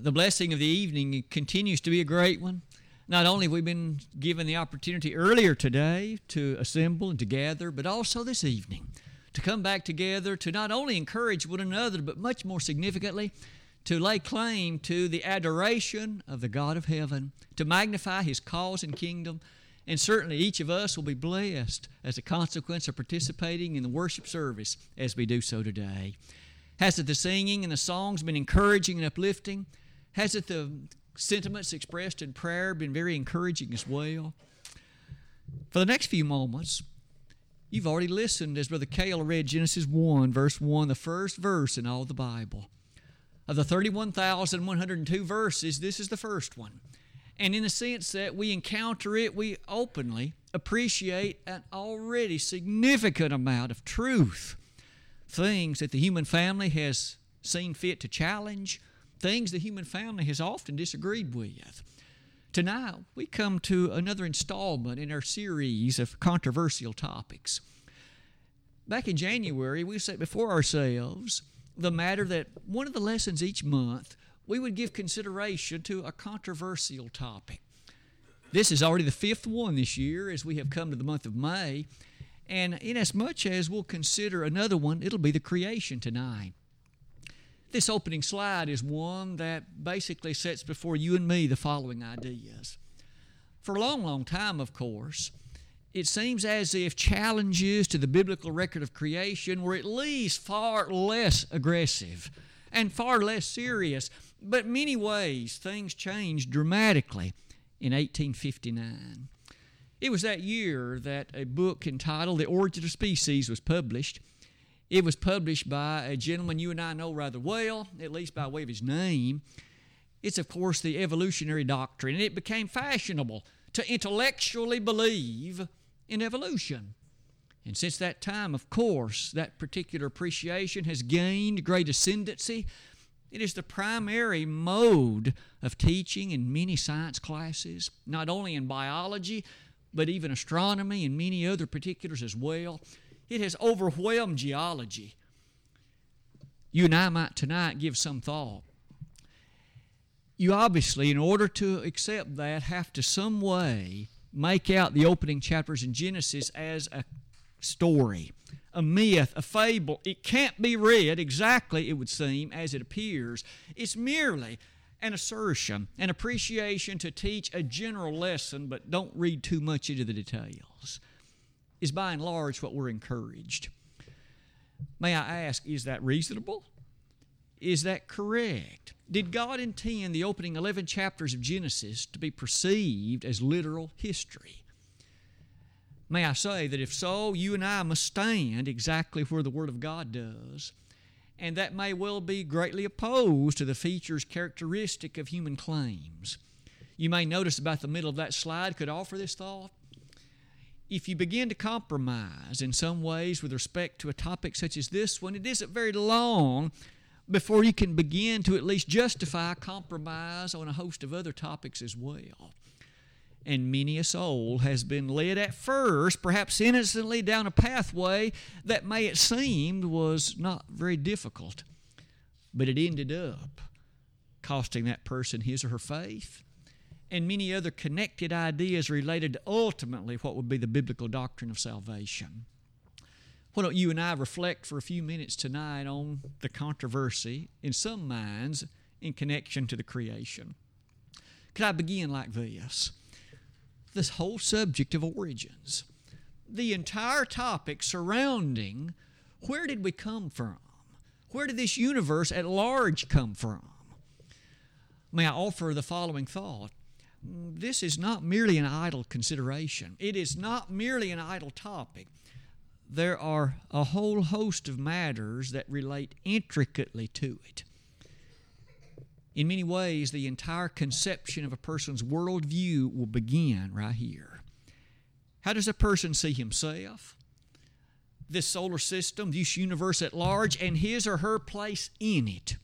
The blessing of the evening continues to be a great one. Not only have we been given the opportunity earlier today to assemble and to gather, but also this evening to come back together to not only encourage one another, but much more significantly, to lay claim to the adoration of the God of heaven, to magnify His cause and kingdom. And certainly each of us will be blessed as a consequence of participating in the worship service as we do so today. Has it the singing and the songs been encouraging and uplifting? Has it the sentiments expressed in prayer been very encouraging as well? For the next few moments, you've already listened as Brother Cale read Genesis 1, verse 1, the first verse in all the Bible. Of the 31,102 verses, this is the first one. And in the sense that we encounter it, we openly appreciate an already significant amount of truth. Things that the human family has seen fit to challenge, things the human family has often disagreed with. Tonight, we come to another installment in our series of controversial topics. Back in January, we set before ourselves the matter that one of the lessons each month we would give consideration to a controversial topic. This is already the fifth one this year as we have come to the month of May. And inasmuch as we'll consider another one, it'll be the creation tonight. This opening slide is one that basically sets before you and me the following ideas. For a long, long time, of course, it seems as if challenges to the biblical record of creation were at least far less aggressive and far less serious. But many ways, things changed dramatically in 1859. It was that year that a book entitled The Origin of Species was published. It was published by a gentleman you and I know rather well, at least by way of his name. It's, of course, the evolutionary doctrine, and it became fashionable to intellectually believe in evolution. And since that time, of course, that particular appreciation has gained great ascendancy. It is the primary mode of teaching in many science classes, not only in biology, but even astronomy and many other particulars as well. It has overwhelmed geology. You and I might tonight give some thought. You obviously, in order to accept that, have to some way make out the opening chapters in Genesis as a story, a myth, a fable. It can't be read exactly, it would seem, as it appears. It's merely an assertion, an appreciation to teach a general lesson, but don't read too much into the details, is by and large what we're encouraged. May I ask, is that reasonable? Is that correct? Did God intend the opening 11 chapters of Genesis to be perceived as literal history? May I say that if so, you and I must stand exactly where the Word of God does, and that may well be greatly opposed to the features characteristic of human claims. You may notice about the middle of that slide could offer this thought. If you begin to compromise in some ways with respect to a topic such as this one, it isn't very long before you can begin to at least justify compromise on a host of other topics as well. And many a soul has been led at first, perhaps innocently, down a pathway that may it seemed was not very difficult, but it ended up costing that person his or her faith and many other connected ideas related to ultimately what would be the biblical doctrine of salvation. Why don't you and I reflect for a few minutes tonight on the controversy in some minds in connection to the creation? Could I begin like this? This whole subject of origins, the entire topic surrounding where did we come from? Where did this universe at large come from? May I offer the following thought? This is not merely an idle consideration. It is not merely an idle topic there are a whole host of matters that relate intricately to it. In many ways, the entire conception of a person's worldview will begin right here. How does a person see himself, this solar system, this universe at large, and his or her place in it?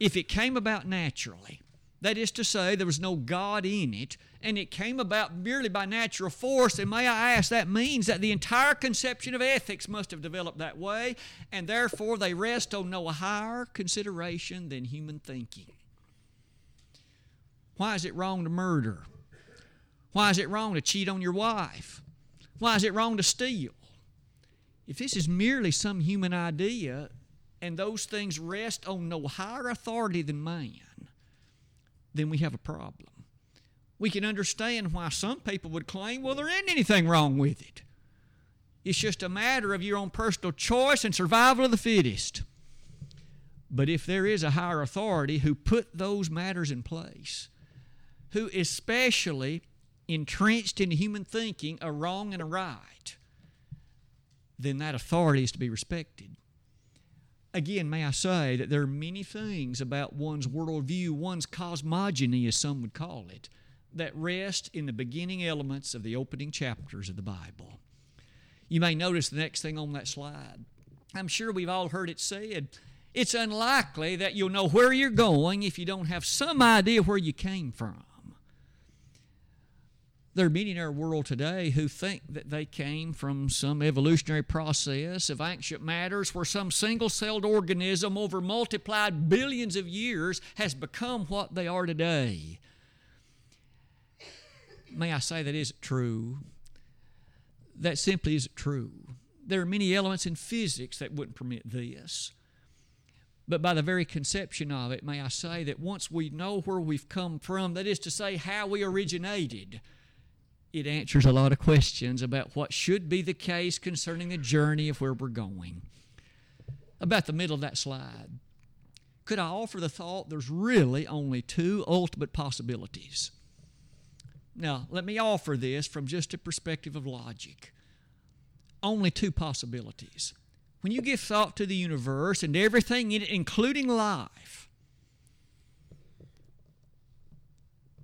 If it came about naturally, that is to say, there was no God in it, and it came about merely by natural force. And may I ask, that means that the entire conception of ethics must have developed that way, and therefore they rest on no higher consideration than human thinking. Why is it wrong to murder? Why is it wrong to cheat on your wife? Why is it wrong to steal? If this is merely some human idea and those things rest on no higher authority than man, then we have a problem. We can understand why some people would claim, well, there isn't anything wrong with it. It's just a matter of your own personal choice and survival of the fittest. But if there is a higher authority who put those matters in place, who especially entrenched in human thinking a wrong and a right, then that authority is to be respected. Again, may I say that there are many things about one's worldview, one's cosmogony, as some would call it, that rest in the beginning elements of the opening chapters of the Bible. You may notice the next thing on that slide. I'm sure we've all heard it said. It's unlikely that you'll know where you're going if you don't have some idea where you came from. There are many in our world today who think that they came from some evolutionary process of ancient matters where some single celled organism over multiplied billions of years has become what they are today. May I say that isn't true? That simply isn't true. There are many elements in physics that wouldn't permit this. But by the very conception of it, may I say that once we know where we've come from, that is to say, how we originated, it answers a lot of questions about what should be the case concerning the journey of where we're going. About the middle of that slide, could I offer the thought there's really only two ultimate possibilities? Now, let me offer this from just a perspective of logic. Only two possibilities. When you give thought to the universe and everything in it, including life,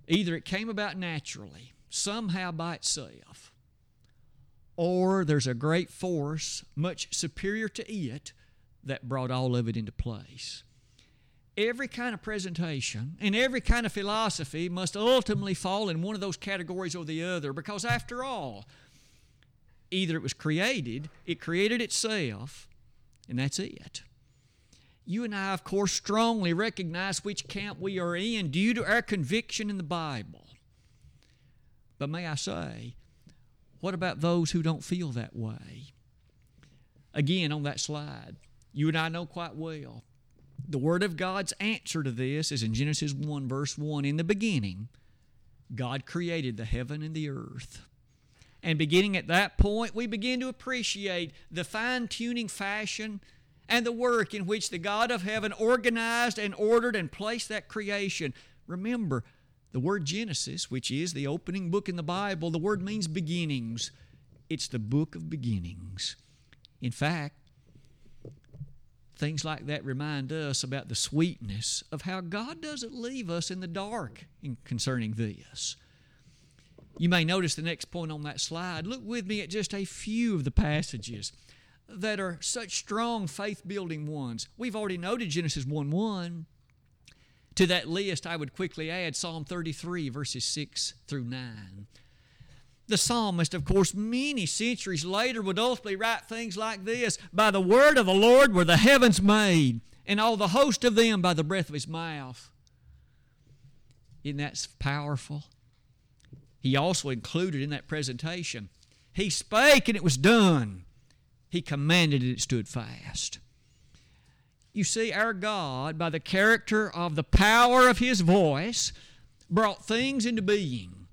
either it came about naturally, somehow by itself, or there's a great force much superior to it that brought all of it into place. Every kind of presentation and every kind of philosophy must ultimately fall in one of those categories or the other because, after all, either it was created, it created itself, and that's it. You and I, of course, strongly recognize which camp we are in due to our conviction in the Bible. But may I say, what about those who don't feel that way? Again, on that slide, you and I know quite well. The Word of God's answer to this is in Genesis 1, verse 1. In the beginning, God created the heaven and the earth. And beginning at that point, we begin to appreciate the fine tuning fashion and the work in which the God of heaven organized and ordered and placed that creation. Remember, the word Genesis, which is the opening book in the Bible, the word means beginnings. It's the book of beginnings. In fact, things like that remind us about the sweetness of how God doesn't leave us in the dark in concerning this. You may notice the next point on that slide. Look with me at just a few of the passages that are such strong faith building ones. We've already noted Genesis 1 1. To that list, I would quickly add Psalm 33, verses 6 through 9. The psalmist, of course, many centuries later would ultimately write things like this By the word of the Lord were the heavens made, and all the host of them by the breath of his mouth. Isn't that powerful? He also included in that presentation, He spake and it was done. He commanded and it stood fast. You see, our God, by the character of the power of His voice, brought things into being.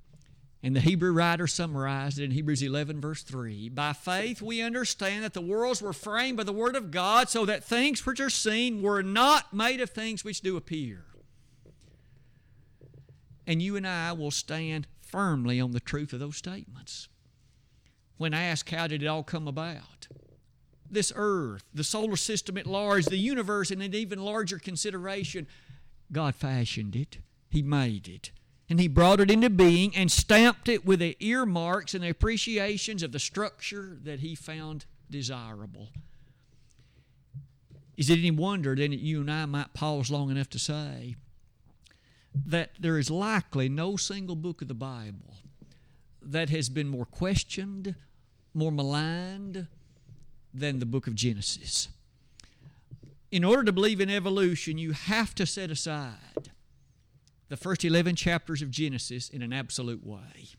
And the Hebrew writer summarized it in Hebrews 11, verse 3. By faith, we understand that the worlds were framed by the Word of God, so that things which are seen were not made of things which do appear. And you and I will stand firmly on the truth of those statements. When asked, how did it all come about? This earth, the solar system at large, the universe, and an even larger consideration, God fashioned it. He made it. And He brought it into being and stamped it with the earmarks and the appreciations of the structure that He found desirable. Is it any wonder then that you and I might pause long enough to say that there is likely no single book of the Bible that has been more questioned, more maligned, than the book of Genesis. In order to believe in evolution, you have to set aside the first 11 chapters of Genesis in an absolute way.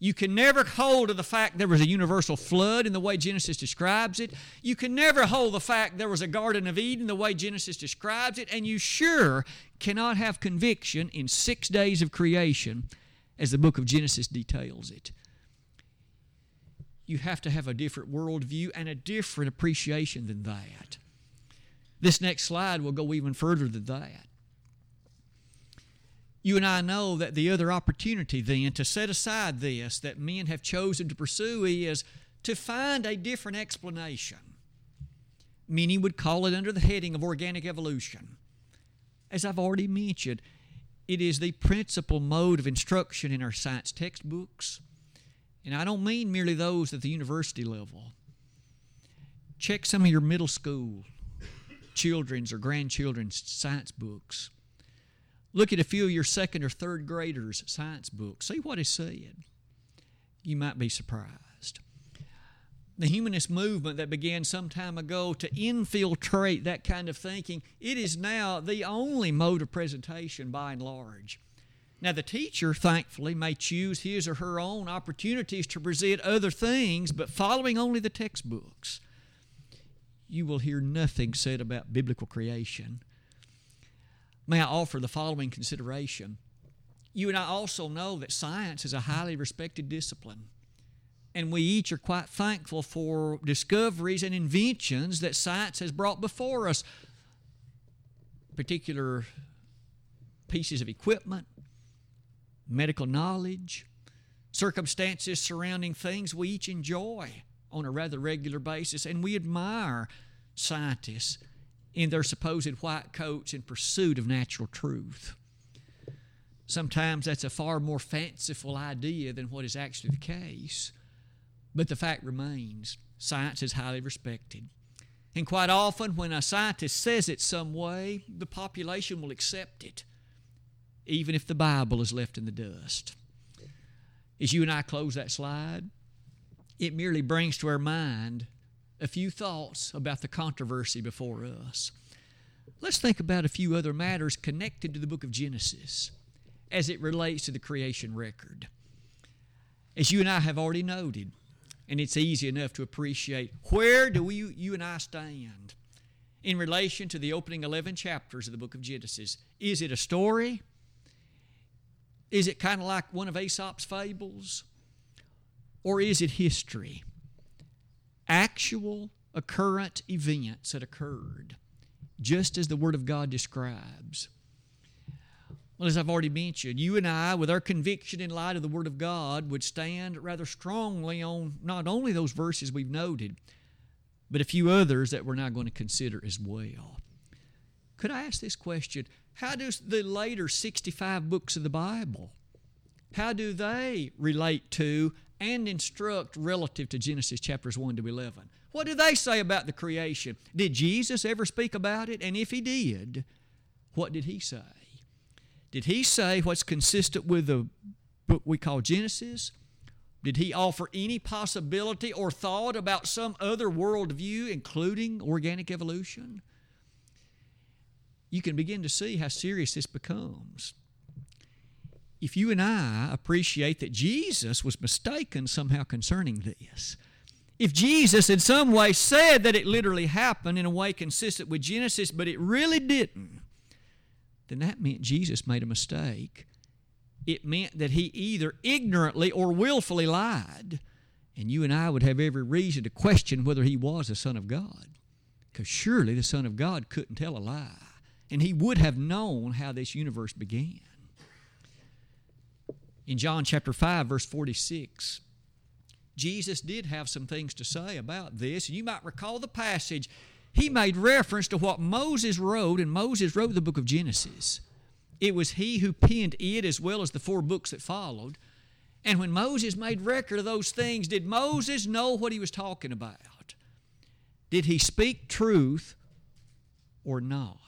You can never hold to the fact there was a universal flood in the way Genesis describes it. You can never hold the fact there was a Garden of Eden the way Genesis describes it. And you sure cannot have conviction in six days of creation as the book of Genesis details it. You have to have a different worldview and a different appreciation than that. This next slide will go even further than that you and I know that the other opportunity then to set aside this that men have chosen to pursue is to find a different explanation. Many would call it under the heading of organic evolution. As I've already mentioned, it is the principal mode of instruction in our science textbooks. And I don't mean merely those at the university level. Check some of your middle school children's or grandchildren's science books. Look at a few of your second or third graders' science books. See what is said. You might be surprised. The humanist movement that began some time ago to infiltrate that kind of thinking, it is now the only mode of presentation by and large. Now, the teacher, thankfully, may choose his or her own opportunities to present other things, but following only the textbooks, you will hear nothing said about biblical creation may I offer the following consideration. You and I also know that science is a highly respected discipline. And we each are quite thankful for discoveries and inventions that science has brought before us, particular pieces of equipment, medical knowledge, circumstances surrounding things we each enjoy on a rather regular basis. And we admire scientists in their supposed white coats in pursuit of natural truth. Sometimes that's a far more fanciful idea than what is actually the case. But the fact remains science is highly respected. And quite often, when a scientist says it some way, the population will accept it, even if the Bible is left in the dust. As you and I close that slide, it merely brings to our mind a few thoughts about the controversy before us. Let's think about a few other matters connected to the book of Genesis as it relates to the creation record. As you and I have already noted, and it's easy enough to appreciate, where do we, you and I stand in relation to the opening 11 chapters of the book of Genesis? Is it a story? Is it kind of like one of Aesop's fables? Or is it history? actual occurrent events that occurred, just as the Word of God describes. Well, as I've already mentioned, you and I, with our conviction in light of the Word of God, would stand rather strongly on not only those verses we've noted, but a few others that we're now going to consider as well. Could I ask this question? How does the later 65 books of the Bible, how do they relate to and instruct relative to Genesis chapters 1 to 11. What do they say about the creation? Did Jesus ever speak about it? And if he did, what did he say? Did he say what's consistent with the book we call Genesis? Did he offer any possibility or thought about some other worldview, including organic evolution? You can begin to see how serious this becomes if you and I appreciate that Jesus was mistaken somehow concerning this, if Jesus in some way said that it literally happened in a way consistent with Genesis, but it really didn't, then that meant Jesus made a mistake. It meant that he either ignorantly or willfully lied. And you and I would have every reason to question whether he was the Son of God. Because surely the Son of God couldn't tell a lie. And he would have known how this universe began in John chapter 5, verse 46. Jesus did have some things to say about this. You might recall the passage. He made reference to what Moses wrote, and Moses wrote the book of Genesis. It was he who penned it as well as the four books that followed. And when Moses made record of those things, did Moses know what he was talking about? Did he speak truth or not?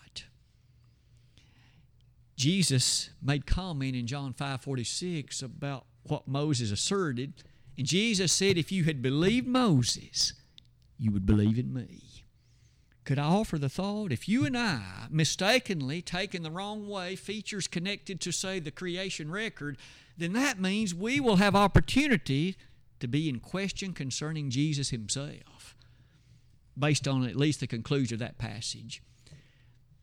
Jesus made comment in John 5:46 about what Moses asserted, and Jesus said if you had believed Moses, you would believe in me. Could I offer the thought if you and I mistakenly taken the wrong way features connected to, say, the creation record, then that means we will have opportunity to be in question concerning Jesus himself, based on at least the conclusion of that passage.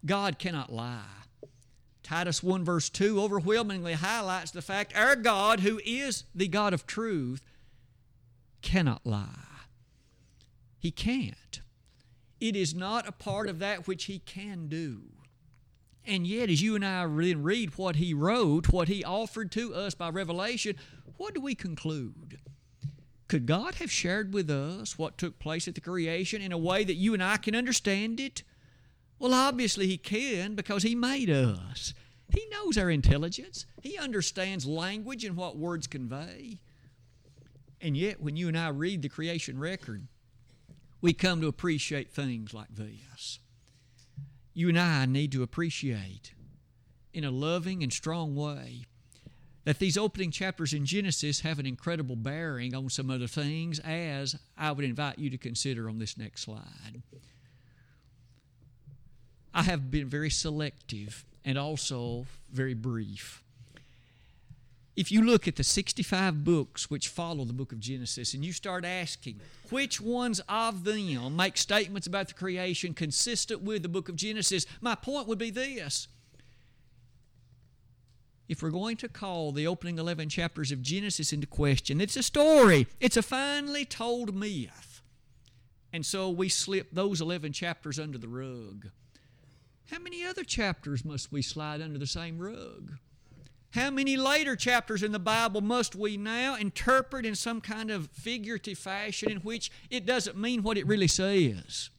God cannot lie. Titus 1 verse 2 overwhelmingly highlights the fact our God, who is the God of truth, cannot lie. He can't. It is not a part of that which he can do. And yet, as you and I read what he wrote, what he offered to us by revelation, what do we conclude? Could God have shared with us what took place at the creation in a way that you and I can understand it? Well, obviously, He can because He made us. He knows our intelligence, He understands language and what words convey. And yet, when you and I read the creation record, we come to appreciate things like this. You and I need to appreciate in a loving and strong way that these opening chapters in Genesis have an incredible bearing on some other things, as I would invite you to consider on this next slide. I have been very selective and also very brief. If you look at the 65 books which follow the book of Genesis and you start asking which ones of them make statements about the creation consistent with the book of Genesis, my point would be this if we're going to call the opening 11 chapters of Genesis into question, it's a story, it's a finely told myth. And so we slip those 11 chapters under the rug. How many other chapters must we slide under the same rug? How many later chapters in the Bible must we now interpret in some kind of figurative fashion in which it doesn't mean what it really says?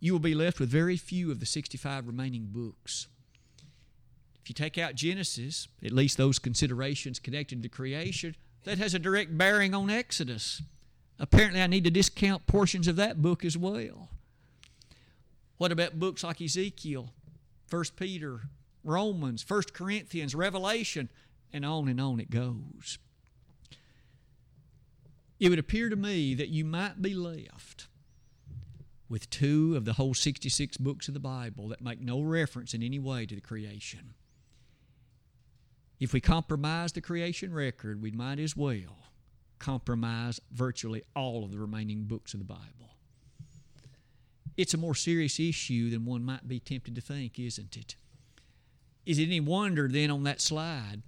You will be left with very few of the 65 remaining books. If you take out Genesis, at least those considerations connected to creation, that has a direct bearing on Exodus. Apparently, I need to discount portions of that book as well. What about books like Ezekiel, 1 Peter, Romans, 1 Corinthians, Revelation, and on and on it goes? It would appear to me that you might be left with two of the whole 66 books of the Bible that make no reference in any way to the creation. If we compromise the creation record, we might as well compromise virtually all of the remaining books of the Bible. It's a more serious issue than one might be tempted to think, isn't it? Is it any wonder then on that slide?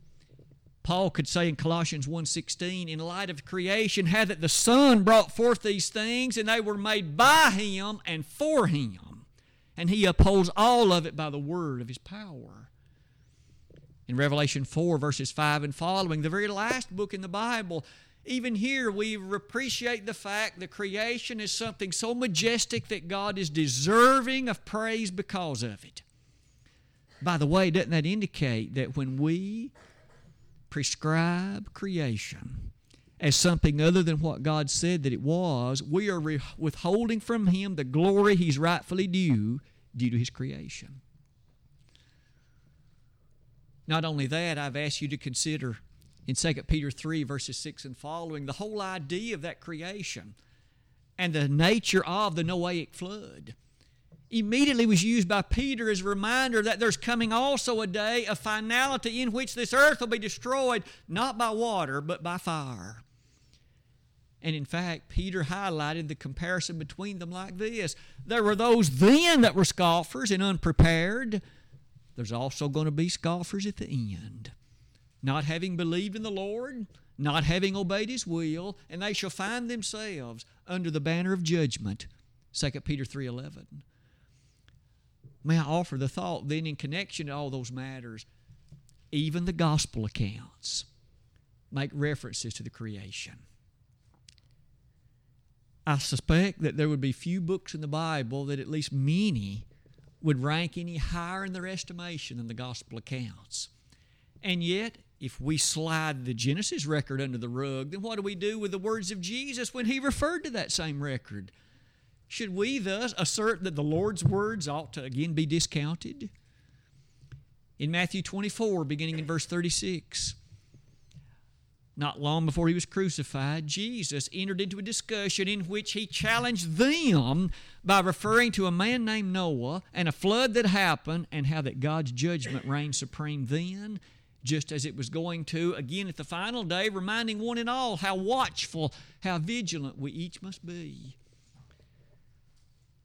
Paul could say in Colossians 1:16, in light of creation, how that the Son brought forth these things, and they were made by him and for him. And he upholds all of it by the word of his power in Revelation 4, verses 5 and following, the very last book in the Bible. Even here, we appreciate the fact that creation is something so majestic that God is deserving of praise because of it. By the way, doesn't that indicate that when we prescribe creation as something other than what God said that it was, we are withholding from Him the glory He's rightfully due due to His creation? Not only that, I've asked you to consider in 2 Peter 3, verses 6 and following, the whole idea of that creation and the nature of the Noahic flood. Immediately was used by Peter as a reminder that there's coming also a day of finality in which this earth will be destroyed not by water, but by fire. And in fact, Peter highlighted the comparison between them like this there were those then that were scoffers and unprepared there's also going to be scoffers at the end, not having believed in the Lord, not having obeyed His will, and they shall find themselves under the banner of judgment. 2 Peter 3.11. May I offer the thought then in connection to all those matters, even the gospel accounts make references to the creation. I suspect that there would be few books in the Bible that at least many would rank any higher in their estimation than the gospel accounts. And yet, if we slide the Genesis record under the rug, then what do we do with the words of Jesus when he referred to that same record? Should we thus assert that the Lord's words ought to again be discounted? In Matthew 24, beginning in verse 36, Not long before he was crucified, Jesus entered into a discussion in which he challenged them by referring to a man named Noah and a flood that happened and how that God's judgment reigned supreme then, just as it was going to again at the final day, reminding one and all how watchful, how vigilant we each must be.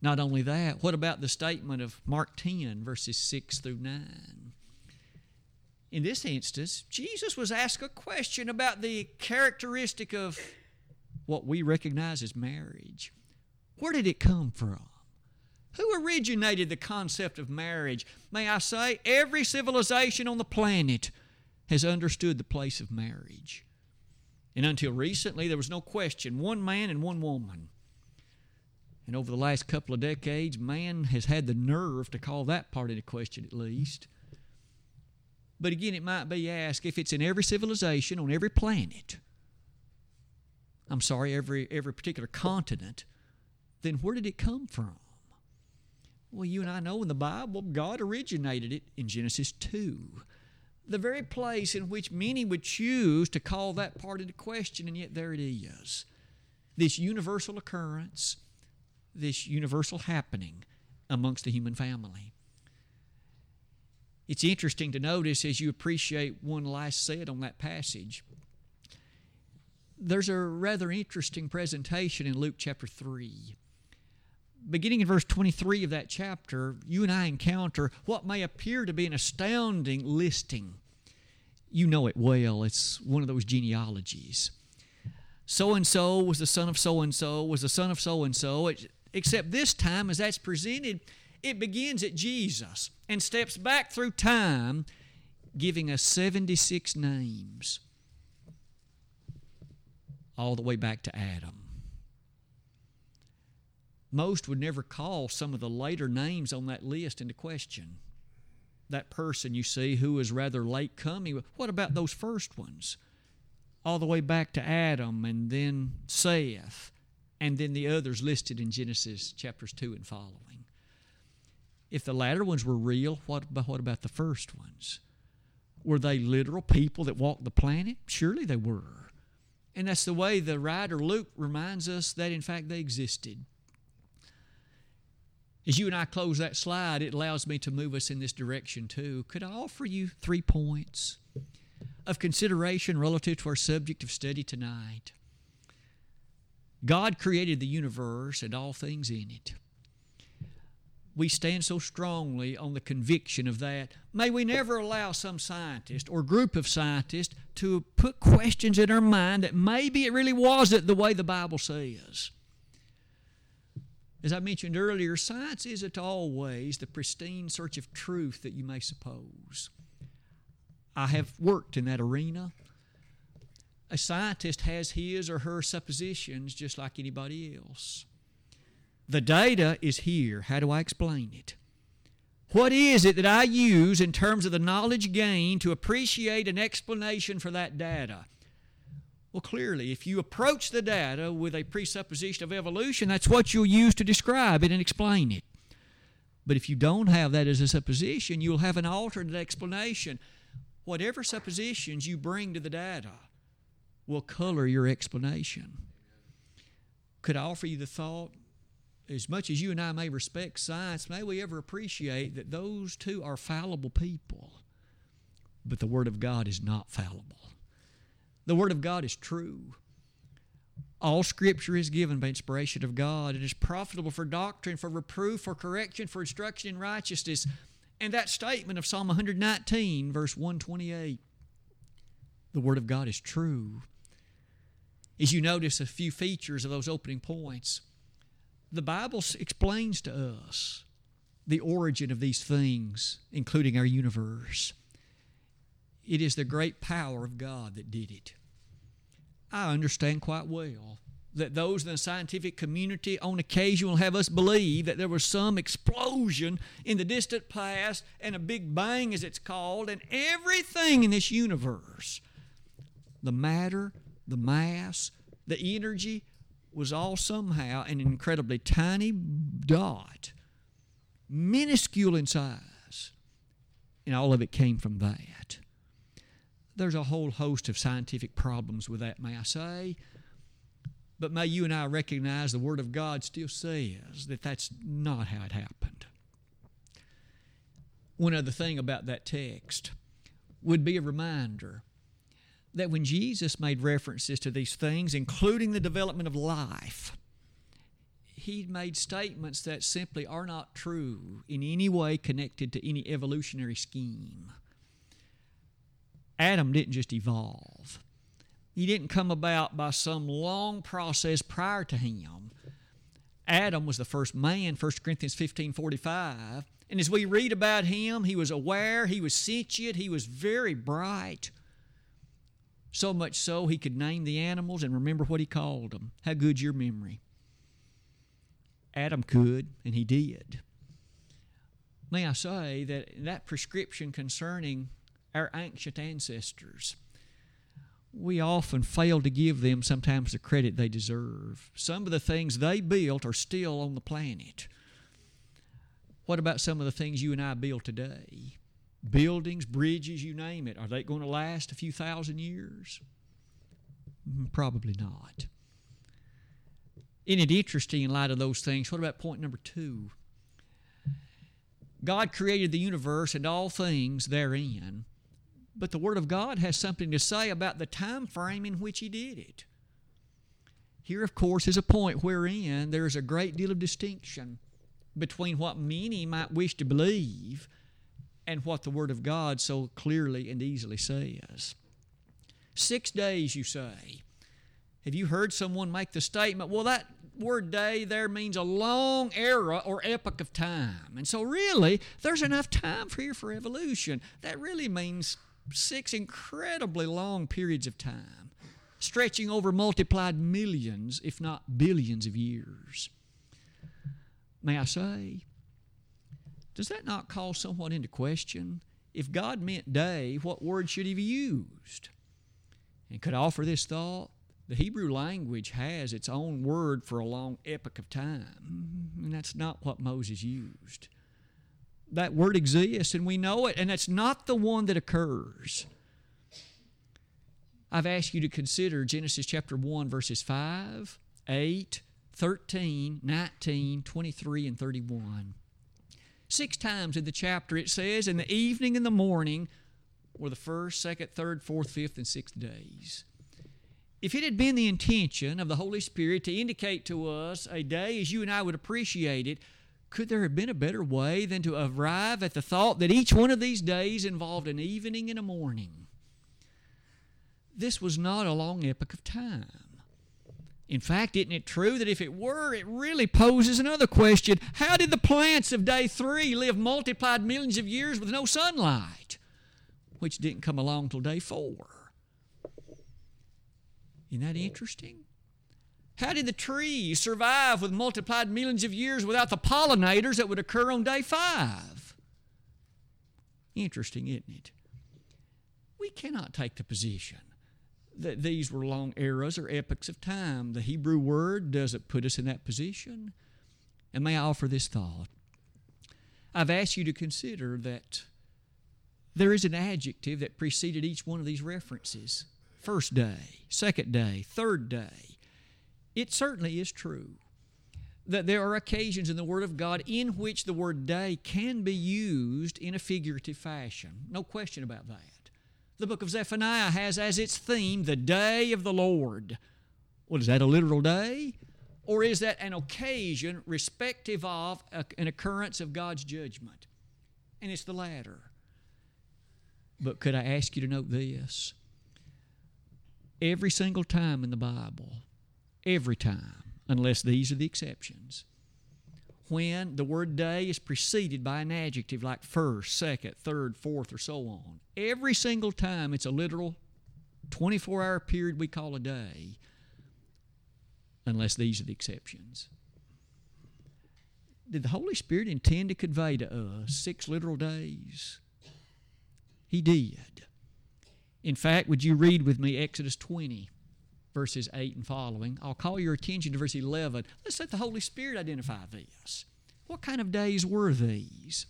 Not only that, what about the statement of Mark 10, verses 6 through 9? In this instance, Jesus was asked a question about the characteristic of what we recognize as marriage. Where did it come from? Who originated the concept of marriage? May I say, every civilization on the planet has understood the place of marriage. And until recently, there was no question one man and one woman. And over the last couple of decades, man has had the nerve to call that part into question at least. But again, it might be asked if it's in every civilization on every planet, I'm sorry, every, every particular continent, then where did it come from? Well, you and I know in the Bible, God originated it in Genesis 2. The very place in which many would choose to call that part into question, and yet there it is. This universal occurrence, this universal happening amongst the human family. It's interesting to notice as you appreciate one last said on that passage. There's a rather interesting presentation in Luke chapter 3. Beginning in verse 23 of that chapter, you and I encounter what may appear to be an astounding listing. You know it well, it's one of those genealogies. So and so was the son of so and so, was the son of so and so, except this time, as that's presented, it begins at Jesus and steps back through time, giving us 76 names, all the way back to Adam. Most would never call some of the later names on that list into question. That person you see who is rather late coming, what about those first ones? All the way back to Adam and then Seth and then the others listed in Genesis chapters 2 and following. If the latter ones were real, what about, what about the first ones? Were they literal people that walked the planet? Surely they were. And that's the way the writer Luke reminds us that, in fact, they existed. As you and I close that slide, it allows me to move us in this direction too. Could I offer you three points of consideration relative to our subject of study tonight? God created the universe and all things in it we stand so strongly on the conviction of that. May we never allow some scientist or group of scientists to put questions in our mind that maybe it really wasn't the way the Bible says. As I mentioned earlier, science isn't always the pristine search of truth that you may suppose. I have worked in that arena. A scientist has his or her suppositions just like anybody else. The data is here. How do I explain it? What is it that I use in terms of the knowledge gained to appreciate an explanation for that data? Well, clearly, if you approach the data with a presupposition of evolution, that's what you'll use to describe it and explain it. But if you don't have that as a supposition, you'll have an alternate explanation. Whatever suppositions you bring to the data will color your explanation. Could I offer you the thought as much as you and I may respect science, may we ever appreciate that those two are fallible people. But the Word of God is not fallible. The Word of God is true. All Scripture is given by inspiration of God. It is profitable for doctrine, for reproof, for correction, for instruction in righteousness. And that statement of Psalm 119, verse 128, the Word of God is true. As you notice a few features of those opening points, the Bible explains to us the origin of these things, including our universe. It is the great power of God that did it. I understand quite well that those in the scientific community on occasion will have us believe that there was some explosion in the distant past and a big bang, as it's called, and everything in this universe the matter, the mass, the energy, was all somehow an incredibly tiny dot, minuscule in size, and all of it came from that. There's a whole host of scientific problems with that, may I say. But may you and I recognize the Word of God still says that that's not how it happened. One other thing about that text would be a reminder that when Jesus made references to these things, including the development of life, he made statements that simply are not true in any way connected to any evolutionary scheme. Adam didn't just evolve. He didn't come about by some long process prior to him. Adam was the first man, 1 Corinthians 15 45. And as we read about him, he was aware, he was sentient, he was very bright. So much so he could name the animals and remember what he called them. How good's your memory? Adam could, and he did. May I say that that prescription concerning our ancient ancestors, we often fail to give them sometimes the credit they deserve. Some of the things they built are still on the planet. What about some of the things you and I build today? Buildings, bridges, you name it. Are they going to last a few thousand years? Mm, probably not. Isn't it interesting in light of those things? What about point number two? God created the universe and all things therein but the Word of God has something to say about the time frame in which He did it. Here, of course, is a point wherein there is a great deal of distinction between what many might wish to believe and what the Word of God so clearly and easily says. Six days, you say. Have you heard someone make the statement, well, that word day there means a long era or epoch of time. And so, really, there's enough time here for evolution. That really means six incredibly long periods of time, stretching over multiplied millions, if not billions of years. May I say, does that not call somewhat into question? If God meant day, what word should he have used? And could I offer this thought? The Hebrew language has its own word for a long epoch of time, and that's not what Moses used that word exists and we know it, and that's not the one that occurs. I've asked you to consider Genesis chapter 1, verses 5, 8, 13, 19, 23, and 31. Six times in the chapter it says, in the evening and the morning were the first, second, third, fourth, fifth, and sixth days. If it had been the intention of the Holy Spirit to indicate to us a day as you and I would appreciate it, could there have been a better way than to arrive at the thought that each one of these days involved an evening and a morning? This was not a long epoch of time. In fact, isn't it true that if it were, it really poses another question How did the plants of day three live multiplied millions of years with no sunlight, which didn't come along till day four? Isn't that interesting? How did the trees survive with multiplied millions of years without the pollinators that would occur on day five? Interesting, isn't it? We cannot take the position that these were long eras or epochs of time. The Hebrew word doesn't put us in that position. And may I offer this thought? I've asked you to consider that there is an adjective that preceded each one of these references first day, second day, third day. It certainly is true that there are occasions in the Word of God in which the word day can be used in a figurative fashion. No question about that. The book of Zephaniah has as its theme the day of the Lord. Well, is that a literal day? Or is that an occasion respective of an occurrence of God's judgment? And it's the latter. But could I ask you to note this? Every single time in the Bible, every time, unless these are the exceptions. When the word day is preceded by an adjective like first, second, third, fourth, or so on, every single time it's a literal 24 hour period we call a day, unless these are the exceptions. Did the Holy Spirit intend to convey to us six literal days? He did. In fact, would you read with me Exodus 20? Verses 8 and following. I'll call your attention to verse 11. Let's let the Holy Spirit identify this. What kind of days were these?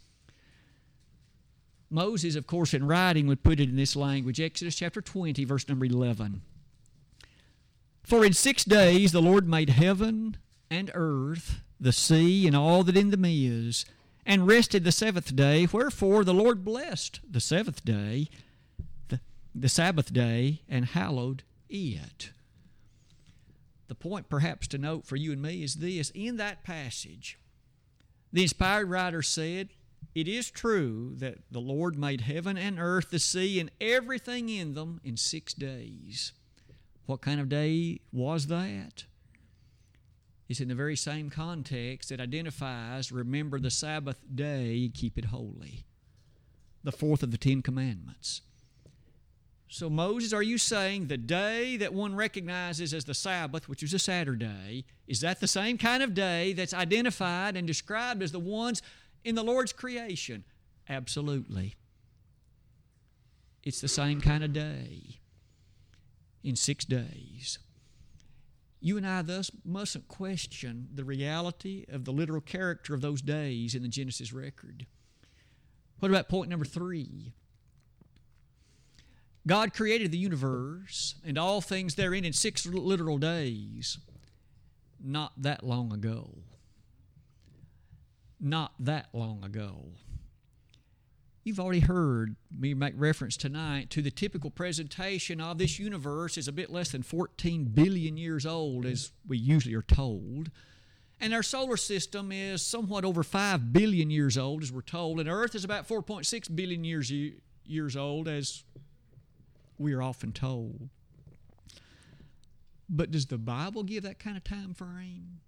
Moses, of course, in writing would put it in this language Exodus chapter 20, verse number 11. For in six days the Lord made heaven and earth, the sea, and all that in them is, and rested the seventh day. Wherefore the Lord blessed the seventh day, the, the Sabbath day, and hallowed it. The point, perhaps, to note for you and me is this in that passage, the inspired writer said, It is true that the Lord made heaven and earth, the sea, and everything in them in six days. What kind of day was that? It's in the very same context that identifies remember the Sabbath day, keep it holy. The fourth of the Ten Commandments. So, Moses, are you saying the day that one recognizes as the Sabbath, which is a Saturday, is that the same kind of day that's identified and described as the ones in the Lord's creation? Absolutely. It's the same kind of day in six days. You and I thus mustn't question the reality of the literal character of those days in the Genesis record. What about point number three? God created the universe and all things therein in six literal days not that long ago. Not that long ago. You've already heard me make reference tonight to the typical presentation of this universe is a bit less than 14 billion years old, as we usually are told. And our solar system is somewhat over 5 billion years old, as we're told. And Earth is about 4.6 billion years, years old, as we are often told. But does the Bible give that kind of time frame?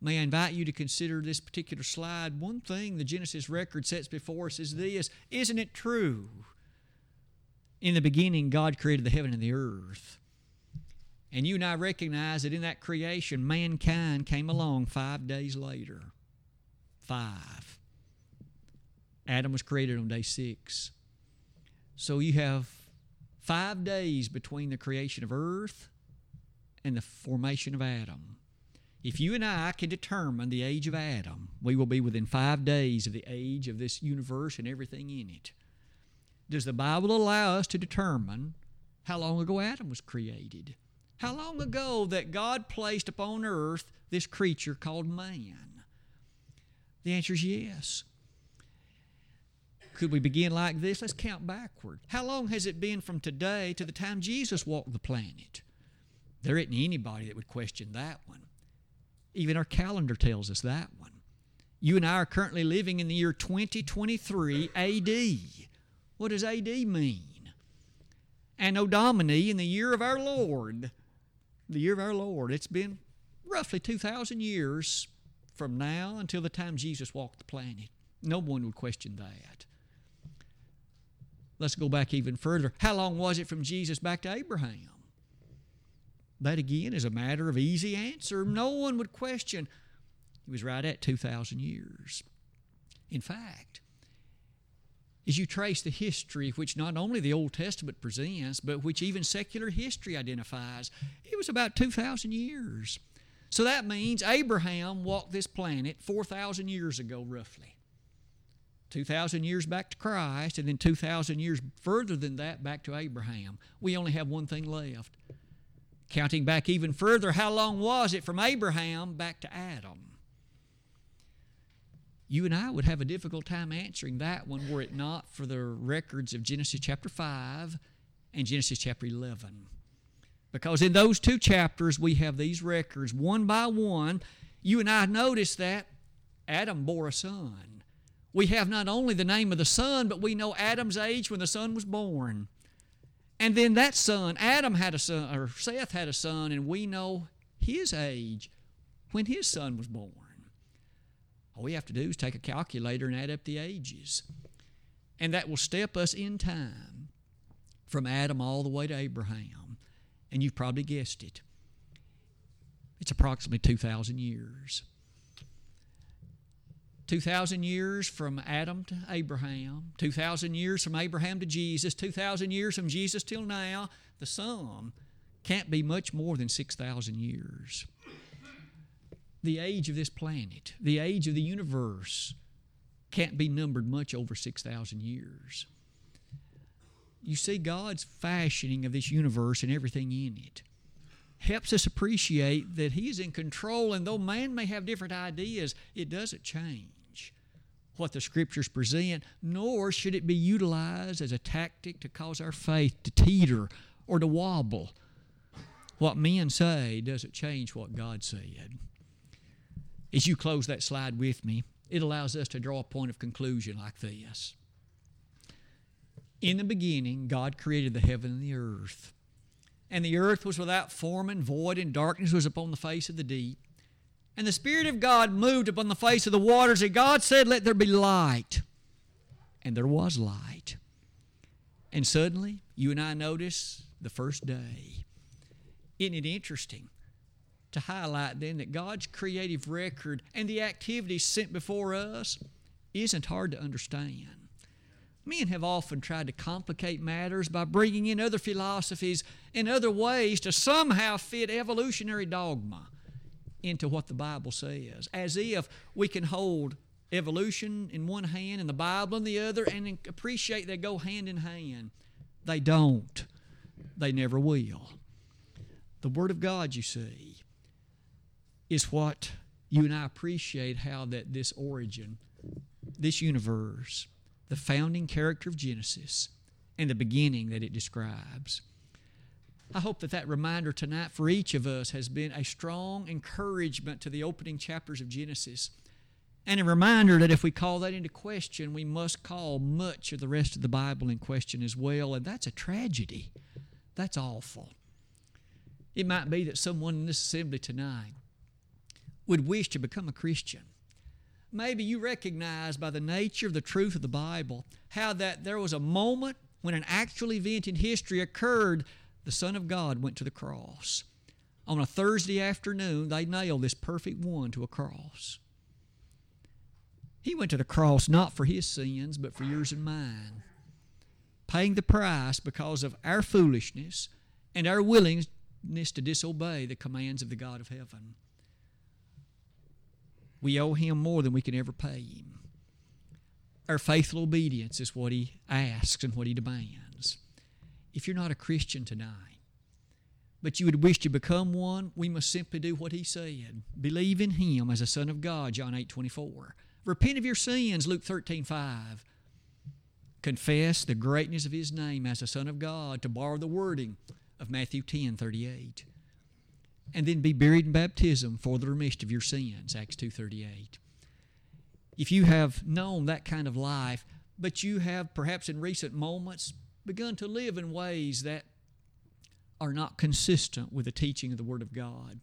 May I invite you to consider this particular slide? One thing the Genesis record sets before us is this Isn't it true? In the beginning, God created the heaven and the earth. And you and I recognize that in that creation, mankind came along five days later. Five. Adam was created on day six. So you have five days between the creation of earth and the formation of Adam. If you and I can determine the age of Adam, we will be within five days of the age of this universe and everything in it. Does the Bible allow us to determine how long ago Adam was created? How long ago that God placed upon earth this creature called man? The answer is yes. Could we begin like this? Let's count backward. How long has it been from today to the time Jesus walked the planet? There isn't anybody that would question that one. Even our calendar tells us that one. You and I are currently living in the year 2023 AD. What does AD mean? Anno Domini, in the year of our Lord. The year of our Lord. It's been roughly 2,000 years from now until the time Jesus walked the planet. No one would question that. Let's go back even further. How long was it from Jesus back to Abraham? That again is a matter of easy answer. No one would question. He was right at 2,000 years. In fact, as you trace the history which not only the Old Testament presents, but which even secular history identifies, it was about 2,000 years. So that means Abraham walked this planet 4,000 years ago, roughly. 2,000 years back to Christ, and then 2,000 years further than that back to Abraham. We only have one thing left Counting back even further, how long was it from Abraham back to Adam? You and I would have a difficult time answering that one were it not for the records of Genesis chapter 5 and Genesis chapter 11. Because in those two chapters, we have these records one by one. You and I notice that Adam bore a son. We have not only the name of the son, but we know Adam's age when the son was born. And then that son, Adam had a son, or Seth had a son, and we know his age when his son was born. All we have to do is take a calculator and add up the ages. And that will step us in time from Adam all the way to Abraham. And you've probably guessed it. It's approximately 2,000 years. 2,000 years from Adam to Abraham, 2,000 years from Abraham to Jesus, 2,000 years from Jesus till now, the sum can't be much more than 6,000 years. The age of this planet, the age of the universe, can't be numbered much over 6,000 years. You see, God's fashioning of this universe and everything in it helps us appreciate that He is in control, and though man may have different ideas, it doesn't change what the Scriptures present, nor should it be utilized as a tactic to cause our faith to teeter or to wobble. What men say doesn't change what God said. As you close that slide with me, it allows us to draw a point of conclusion like this. In the beginning, God created the heaven and the earth. And the earth was without form and void, and darkness was upon the face of the deep. And the Spirit of God moved upon the face of the waters, and God said, Let there be light. And there was light. And suddenly, you and I notice the first day. Isn't it interesting to highlight then that God's creative record and the activities sent before us isn't hard to understand? Men have often tried to complicate matters by bringing in other philosophies and other ways to somehow fit evolutionary dogma into what the Bible says, as if we can hold evolution in one hand and the Bible in the other and appreciate they go hand in hand. They don't. They never will. The Word of God, you see, is what you and I appreciate how that this origin, this universe, the founding character of Genesis, and the beginning that it describes. I hope that that reminder tonight for each of us has been a strong encouragement to the opening chapters of Genesis and a reminder that if we call that into question, we must call much of the rest of the Bible in question as well, and that's a tragedy. That's awful. It might be that someone in this assembly tonight would wish to become a Christian maybe you recognize by the nature of the truth of the Bible how that there was a moment when an actual event in history occurred. The Son of God went to the cross. On a Thursday afternoon, they nailed this perfect one to a cross. He went to the cross not for his sins, but for yours and mine, paying the price because of our foolishness and our willingness to disobey the commands of the God of heaven. We owe him more than we can ever pay him. Our faithful obedience is what he asks and what he demands. If you're not a Christian tonight, but you would wish to become one, we must simply do what he said. Believe in him as a son of God, John 8 24. Repent of your sins, Luke 13 5. Confess the greatness of his name as a son of God, to borrow the wording of Matthew 10 38 and then be buried in baptism for the remission of your sins acts 2.38 if you have known that kind of life but you have perhaps in recent moments begun to live in ways that are not consistent with the teaching of the word of god.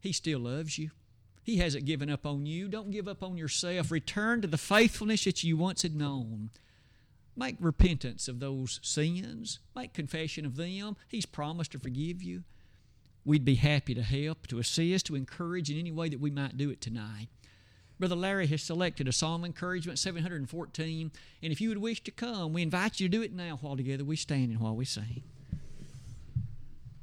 He still loves you. He hasn't given up on you. Don't give up on yourself. Return to the faithfulness that you once had known. Make repentance of those sins. Make confession of them. He's promised to forgive you. We'd be happy to help, to assist, to encourage in any way that we might do it tonight. Brother Larry has selected a Psalm Encouragement 714, and if you would wish to come, we invite you to do it now while together we stand and while we sing.